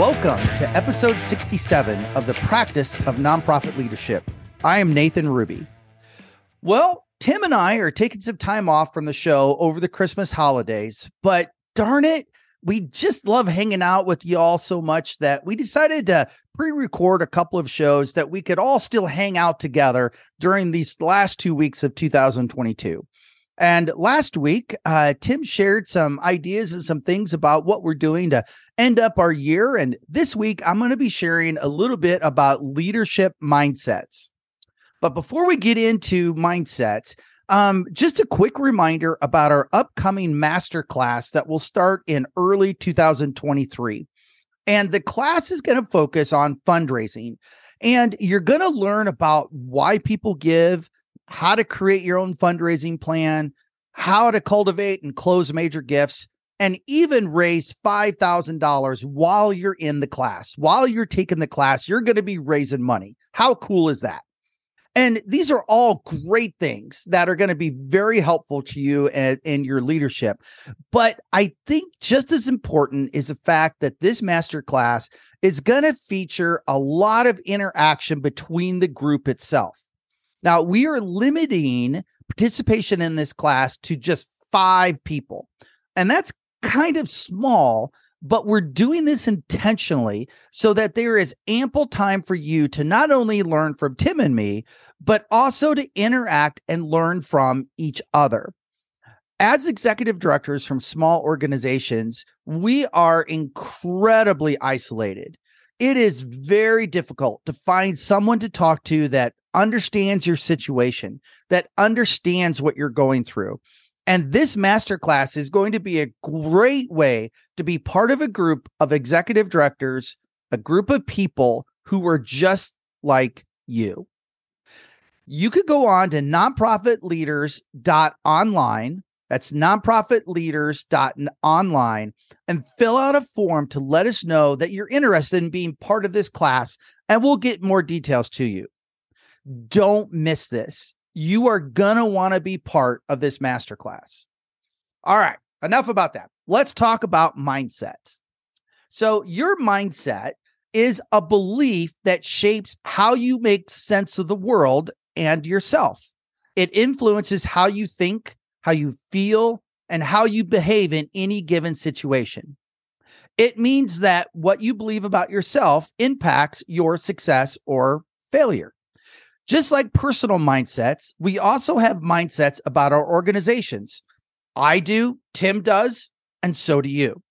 Welcome to episode 67 of the Practice of Nonprofit Leadership. I am Nathan Ruby. Well, Tim and I are taking some time off from the show over the Christmas holidays, but darn it, we just love hanging out with y'all so much that we decided to pre record a couple of shows that we could all still hang out together during these last two weeks of 2022. And last week, uh, Tim shared some ideas and some things about what we're doing to end up our year. And this week, I'm going to be sharing a little bit about leadership mindsets. But before we get into mindsets, um, just a quick reminder about our upcoming masterclass that will start in early 2023. And the class is going to focus on fundraising. And you're going to learn about why people give, how to create your own fundraising plan, how to cultivate and close major gifts, and even raise $5,000 while you're in the class. While you're taking the class, you're going to be raising money. How cool is that? And these are all great things that are going to be very helpful to you and in your leadership. But I think just as important is the fact that this masterclass is going to feature a lot of interaction between the group itself. Now, we are limiting participation in this class to just five people. And that's kind of small, but we're doing this intentionally so that there is ample time for you to not only learn from Tim and me, but also to interact and learn from each other. As executive directors from small organizations, we are incredibly isolated. It is very difficult to find someone to talk to that understands your situation, that understands what you're going through. And this masterclass is going to be a great way to be part of a group of executive directors, a group of people who are just like you. You could go on to nonprofitleaders.online. That's nonprofitleaders.online and fill out a form to let us know that you're interested in being part of this class, and we'll get more details to you. Don't miss this. You are going to want to be part of this masterclass. All right, enough about that. Let's talk about mindsets. So, your mindset is a belief that shapes how you make sense of the world and yourself. It influences how you think, how you feel, and how you behave in any given situation. It means that what you believe about yourself impacts your success or failure. Just like personal mindsets, we also have mindsets about our organizations. I do, Tim does, and so do you.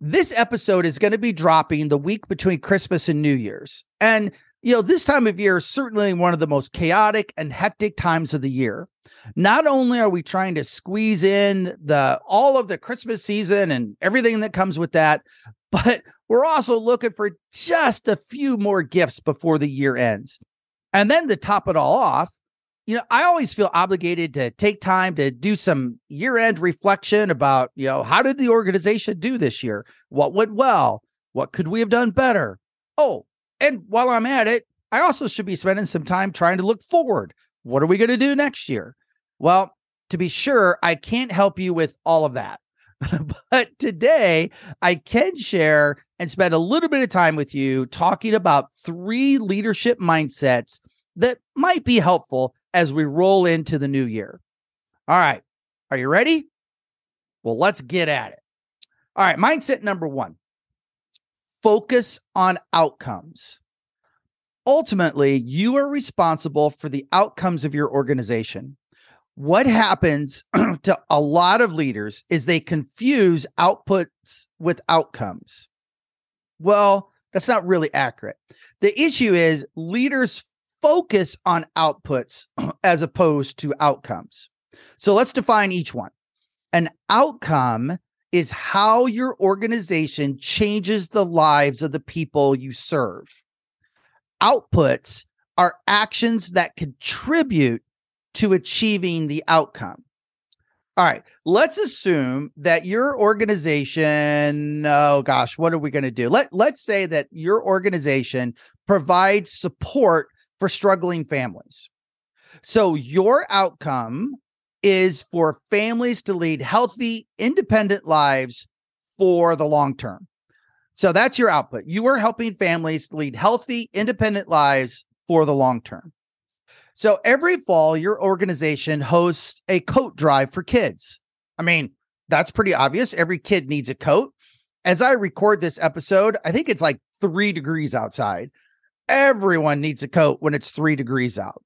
This episode is going to be dropping the week between Christmas and New Year's. And, you know, this time of year is certainly one of the most chaotic and hectic times of the year. Not only are we trying to squeeze in the all of the Christmas season and everything that comes with that, but we're also looking for just a few more gifts before the year ends. And then to top it all off, you know, I always feel obligated to take time to do some year end reflection about, you know, how did the organization do this year? What went well? What could we have done better? Oh, and while I'm at it, I also should be spending some time trying to look forward. What are we going to do next year? Well, to be sure, I can't help you with all of that. but today I can share and spend a little bit of time with you talking about three leadership mindsets that might be helpful as we roll into the new year. All right. Are you ready? Well, let's get at it. All right. Mindset number one focus on outcomes. Ultimately, you are responsible for the outcomes of your organization what happens to a lot of leaders is they confuse outputs with outcomes. Well, that's not really accurate. The issue is leaders focus on outputs as opposed to outcomes. So let's define each one. An outcome is how your organization changes the lives of the people you serve. Outputs are actions that contribute to achieving the outcome. All right, let's assume that your organization, oh gosh, what are we going to do? Let let's say that your organization provides support for struggling families. So your outcome is for families to lead healthy, independent lives for the long term. So that's your output. You are helping families lead healthy, independent lives for the long term. So every fall, your organization hosts a coat drive for kids. I mean, that's pretty obvious. Every kid needs a coat. As I record this episode, I think it's like three degrees outside. Everyone needs a coat when it's three degrees out.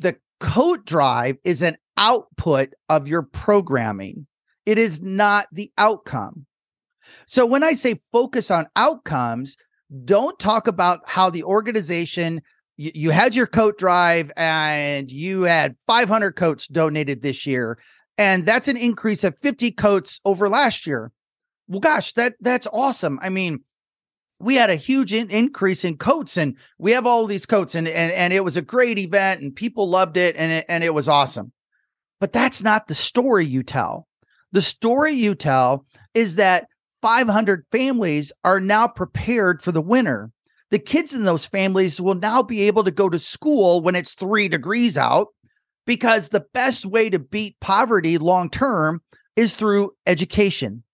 The coat drive is an output of your programming, it is not the outcome. So when I say focus on outcomes, don't talk about how the organization you, you had your coat drive and you had 500 coats donated this year and that's an increase of 50 coats over last year. Well gosh, that that's awesome. I mean, we had a huge in- increase in coats and we have all these coats and, and and it was a great event and people loved it and it, and it was awesome. But that's not the story you tell. The story you tell is that 500 families are now prepared for the winter. The kids in those families will now be able to go to school when it's 3 degrees out because the best way to beat poverty long term is through education.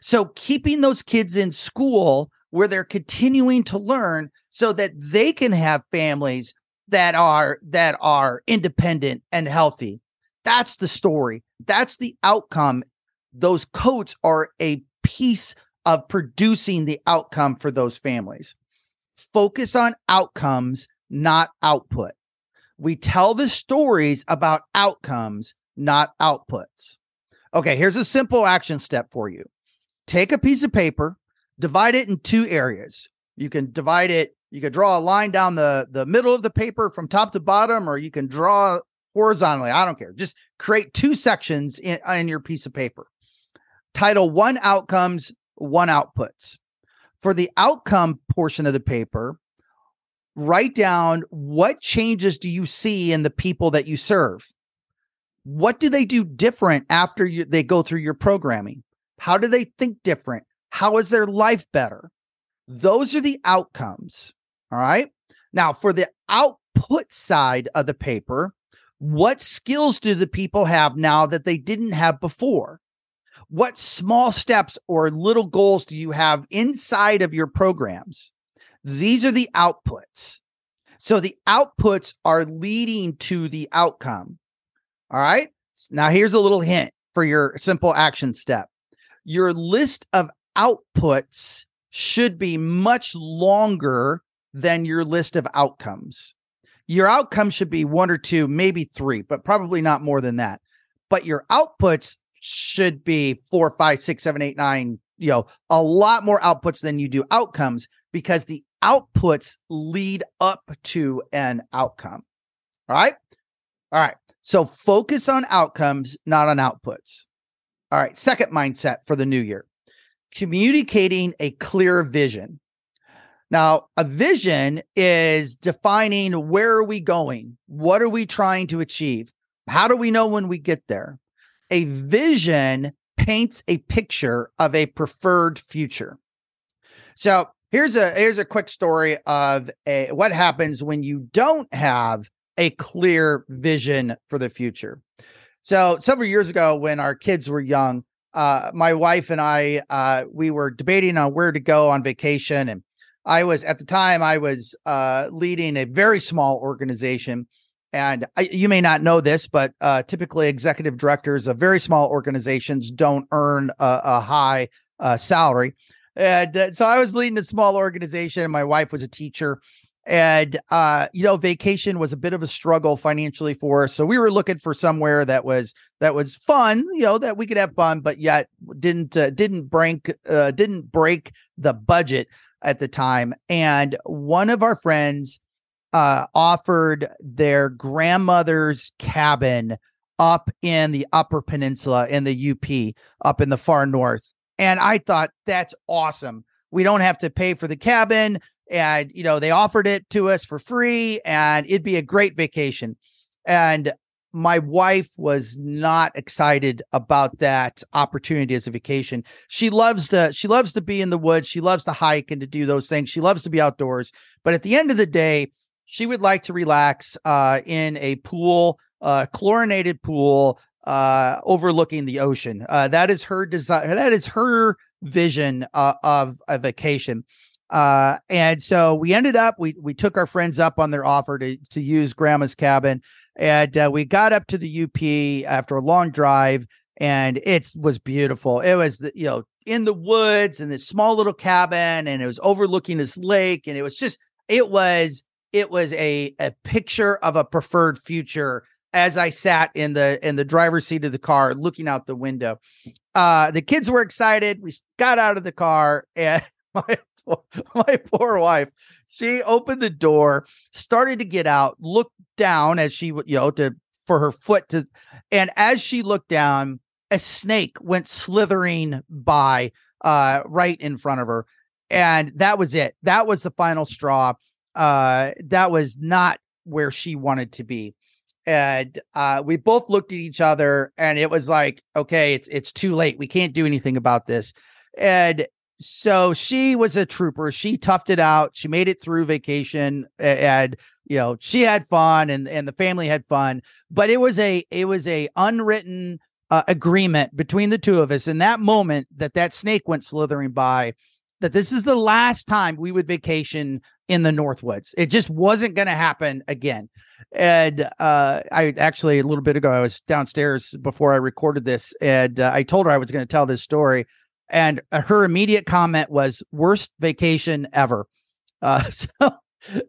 So keeping those kids in school where they're continuing to learn so that they can have families that are that are independent and healthy. That's the story. That's the outcome. Those coats are a piece of producing the outcome for those families. Focus on outcomes, not output. We tell the stories about outcomes, not outputs. Okay, here's a simple action step for you. Take a piece of paper, divide it in two areas. You can divide it, you can draw a line down the, the middle of the paper from top to bottom, or you can draw horizontally. I don't care. Just create two sections in, in your piece of paper. Title one outcomes, one outputs. For the outcome portion of the paper, write down what changes do you see in the people that you serve? What do they do different after you, they go through your programming? How do they think different? How is their life better? Those are the outcomes. All right. Now, for the output side of the paper, what skills do the people have now that they didn't have before? What small steps or little goals do you have inside of your programs? These are the outputs. So the outputs are leading to the outcome. All right. Now, here's a little hint for your simple action step. Your list of outputs should be much longer than your list of outcomes. Your outcomes should be one or two, maybe three, but probably not more than that. But your outputs should be four, five, six, seven, eight, nine, you know, a lot more outputs than you do outcomes because the outputs lead up to an outcome. All right. All right. So focus on outcomes, not on outputs. All right. Second mindset for the new year communicating a clear vision. Now, a vision is defining where are we going? What are we trying to achieve? How do we know when we get there? A vision paints a picture of a preferred future. So, here's a here's a quick story of a what happens when you don't have a clear vision for the future. So, several years ago when our kids were young, uh, my wife and I uh, we were debating on where to go on vacation and I was at the time I was uh, leading a very small organization, and I, you may not know this, but uh, typically executive directors of very small organizations don't earn a, a high uh, salary. And uh, so I was leading a small organization, and my wife was a teacher. And uh, you know, vacation was a bit of a struggle financially for us. So we were looking for somewhere that was that was fun, you know, that we could have fun, but yet didn't uh, didn't break didn't break the budget at the time. And one of our friends uh, offered their grandmother's cabin up in the Upper Peninsula in the UP, up in the far north. And I thought that's awesome. We don't have to pay for the cabin. And, you know, they offered it to us for free and it'd be a great vacation. And my wife was not excited about that opportunity as a vacation. She loves to she loves to be in the woods, she loves to hike and to do those things. She loves to be outdoors, but at the end of the day, she would like to relax uh, in a pool, uh, chlorinated pool uh, overlooking the ocean. Uh, that is her desire. That is her vision uh, of a vacation. Uh, and so we ended up we we took our friends up on their offer to to use grandma's cabin, and uh, we got up to the UP after a long drive, and it was beautiful. It was the, you know in the woods and this small little cabin, and it was overlooking this lake, and it was just it was it was a a picture of a preferred future as I sat in the in the driver's seat of the car looking out the window. Uh the kids were excited. We got out of the car and my my poor wife, she opened the door, started to get out, looked down as she you know to for her foot to and as she looked down, a snake went slithering by uh right in front of her. And that was it. That was the final straw. Uh that was not where she wanted to be and uh, we both looked at each other and it was like okay it's it's too late we can't do anything about this and so she was a trooper she toughed it out she made it through vacation and you know she had fun and and the family had fun but it was a it was a unwritten uh, agreement between the two of us in that moment that that snake went slithering by that this is the last time we would vacation in the Northwoods. It just wasn't going to happen again. And uh, I actually a little bit ago I was downstairs before I recorded this, and uh, I told her I was going to tell this story, and uh, her immediate comment was "worst vacation ever." Uh, so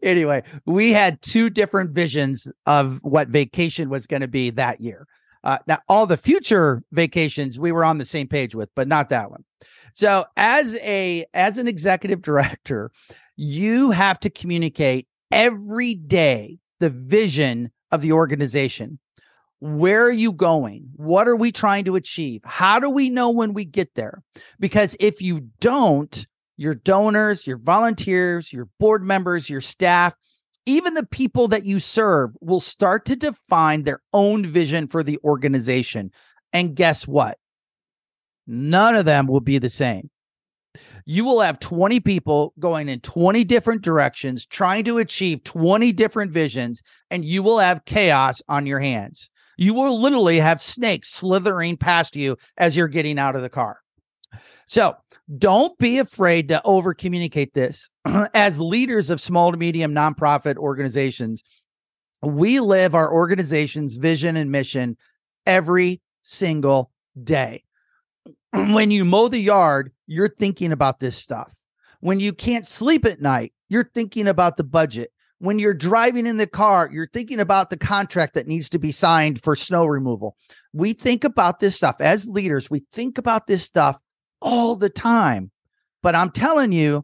anyway, we had two different visions of what vacation was going to be that year. Uh, now, all the future vacations we were on the same page with, but not that one. So, as a as an executive director, you have to communicate every day the vision of the organization. Where are you going? What are we trying to achieve? How do we know when we get there? Because if you don't, your donors, your volunteers, your board members, your staff, even the people that you serve will start to define their own vision for the organization. And guess what? None of them will be the same you will have 20 people going in 20 different directions, trying to achieve 20 different visions, and you will have chaos on your hands. You will literally have snakes slithering past you as you're getting out of the car. So don't be afraid to over communicate this. as leaders of small to medium nonprofit organizations, we live our organization's vision and mission every single day. when you mow the yard, you're thinking about this stuff. When you can't sleep at night, you're thinking about the budget. When you're driving in the car, you're thinking about the contract that needs to be signed for snow removal. We think about this stuff as leaders, we think about this stuff all the time. But I'm telling you,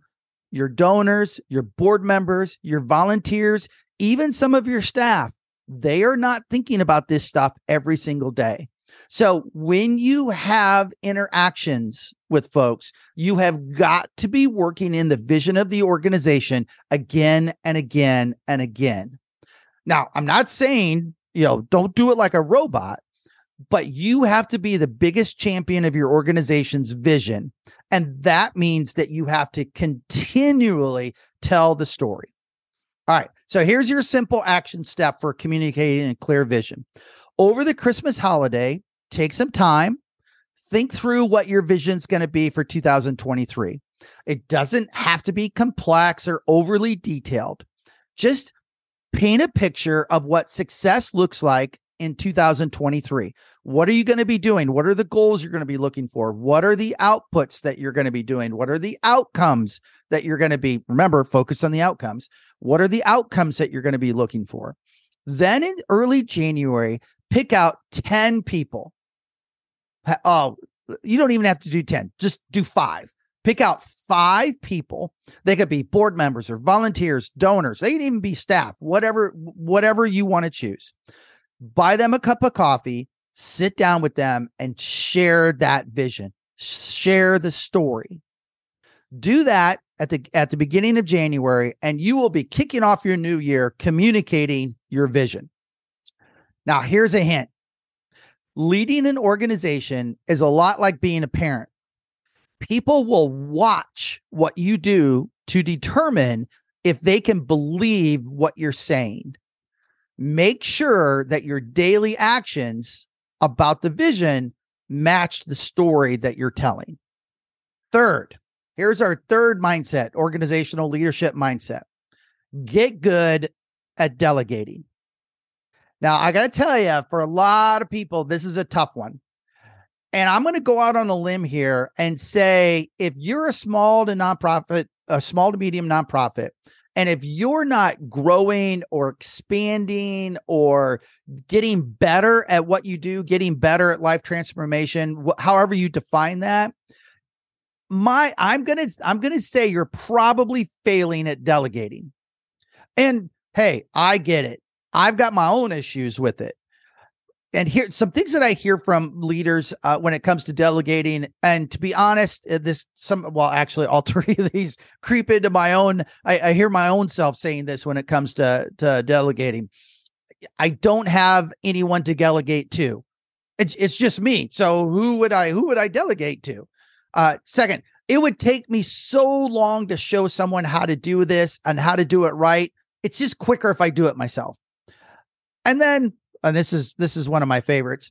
your donors, your board members, your volunteers, even some of your staff, they are not thinking about this stuff every single day. So when you have interactions with folks, you have got to be working in the vision of the organization again and again and again. Now, I'm not saying, you know, don't do it like a robot, but you have to be the biggest champion of your organization's vision. And that means that you have to continually tell the story. All right. So here's your simple action step for communicating a clear vision. Over the Christmas holiday, take some time, think through what your vision's going to be for 2023. It doesn't have to be complex or overly detailed. Just paint a picture of what success looks like in 2023. What are you going to be doing? What are the goals you're going to be looking for? What are the outputs that you're going to be doing? What are the outcomes that you're going to be? Remember, focus on the outcomes. What are the outcomes that you're going to be looking for? Then in early January, pick out 10 people oh, you don't even have to do 10, just do five. Pick out five people. They could be board members or volunteers, donors. They can even be staff, whatever, whatever you want to choose. Buy them a cup of coffee, sit down with them and share that vision, share the story. Do that at the at the beginning of January and you will be kicking off your new year communicating your vision. Now, here's a hint leading an organization is a lot like being a parent. People will watch what you do to determine if they can believe what you're saying. Make sure that your daily actions about the vision match the story that you're telling. Third, here's our third mindset organizational leadership mindset get good at delegating. Now, I got to tell you, for a lot of people, this is a tough one. And I'm going to go out on a limb here and say if you're a small to nonprofit, a small to medium nonprofit, and if you're not growing or expanding or getting better at what you do, getting better at life transformation, wh- however you define that, my I'm going to I'm going to say you're probably failing at delegating. And hey, I get it. I've got my own issues with it and here some things that I hear from leaders uh, when it comes to delegating. And to be honest, uh, this some well, actually, all three of these creep into my own. I, I hear my own self saying this when it comes to to delegating. I don't have anyone to delegate to. It's it's just me. So who would I who would I delegate to? Uh, second, it would take me so long to show someone how to do this and how to do it right. It's just quicker if I do it myself. And then and this is this is one of my favorites.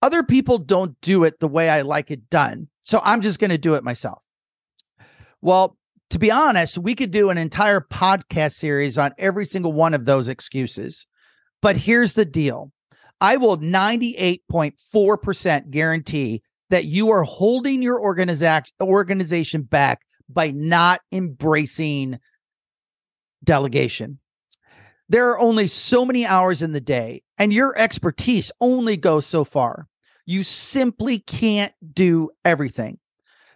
Other people don't do it the way I like it done. So I'm just going to do it myself. Well, to be honest, we could do an entire podcast series on every single one of those excuses. But here's the deal. I will 98.4% guarantee that you are holding your organiza- organization back by not embracing delegation. There are only so many hours in the day, and your expertise only goes so far. You simply can't do everything.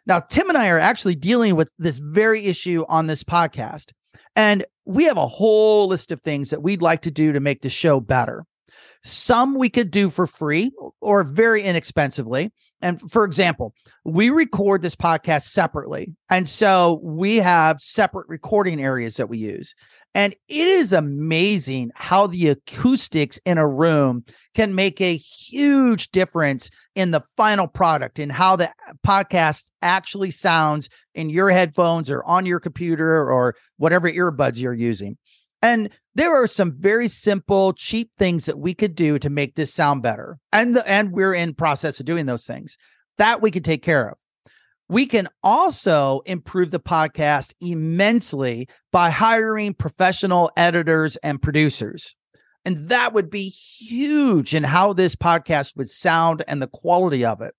Now, Tim and I are actually dealing with this very issue on this podcast, and we have a whole list of things that we'd like to do to make the show better. Some we could do for free or very inexpensively. And for example, we record this podcast separately. And so we have separate recording areas that we use. And it is amazing how the acoustics in a room can make a huge difference in the final product and how the podcast actually sounds in your headphones or on your computer or whatever earbuds you're using. And there are some very simple, cheap things that we could do to make this sound better. And the, and we're in process of doing those things that we could take care of. We can also improve the podcast immensely by hiring professional editors and producers. And that would be huge in how this podcast would sound and the quality of it.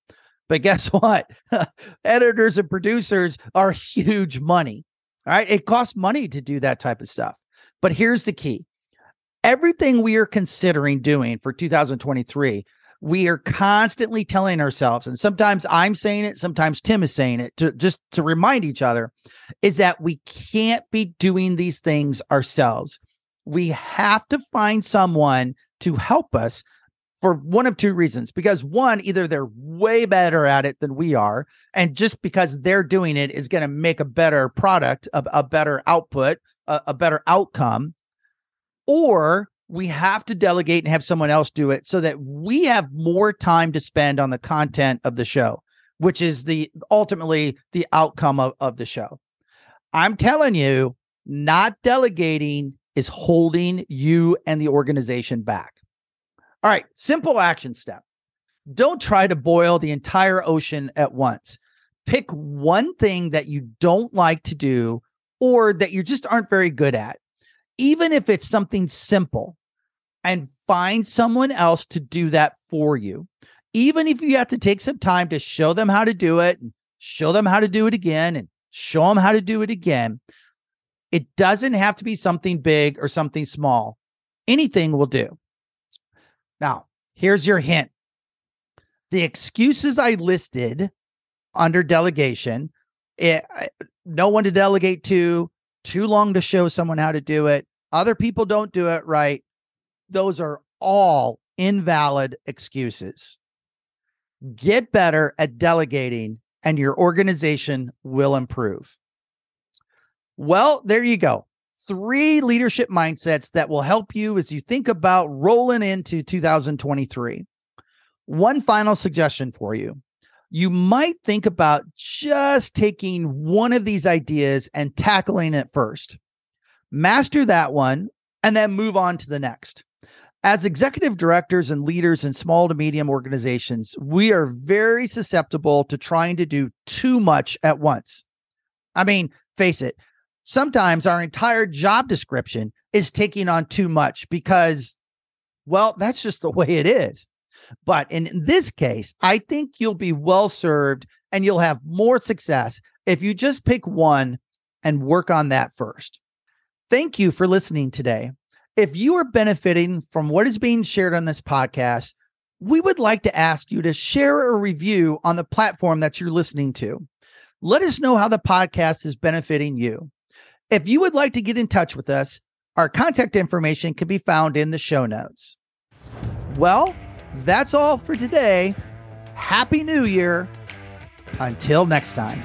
But guess what? Editors and producers are huge money. Right. It costs money to do that type of stuff. But here's the key everything we are considering doing for 2023 we are constantly telling ourselves, and sometimes I'm saying it, sometimes Tim is saying it to just to remind each other, is that we can't be doing these things ourselves. We have to find someone to help us for one of two reasons. Because one, either they're way better at it than we are, and just because they're doing it is going to make a better product, a, a better output, a, a better outcome, or we have to delegate and have someone else do it so that we have more time to spend on the content of the show, which is the ultimately the outcome of, of the show. I'm telling you, not delegating is holding you and the organization back. All right, simple action step. Don't try to boil the entire ocean at once. Pick one thing that you don't like to do or that you just aren't very good at. Even if it's something simple, and find someone else to do that for you. Even if you have to take some time to show them how to do it, and show them how to do it again, and show them how to do it again. It doesn't have to be something big or something small. Anything will do. Now, here's your hint the excuses I listed under delegation eh, it, no one to delegate to, too long to show someone how to do it, other people don't do it right, those are all invalid excuses. Get better at delegating, and your organization will improve. Well, there you go. Three leadership mindsets that will help you as you think about rolling into 2023. One final suggestion for you. You might think about just taking one of these ideas and tackling it first. Master that one and then move on to the next. As executive directors and leaders in small to medium organizations, we are very susceptible to trying to do too much at once. I mean, face it, sometimes our entire job description is taking on too much because, well, that's just the way it is. But in this case, I think you'll be well served and you'll have more success if you just pick one and work on that first. Thank you for listening today. If you are benefiting from what is being shared on this podcast, we would like to ask you to share a review on the platform that you're listening to. Let us know how the podcast is benefiting you. If you would like to get in touch with us, our contact information can be found in the show notes. Well, that's all for today. Happy New Year. Until next time.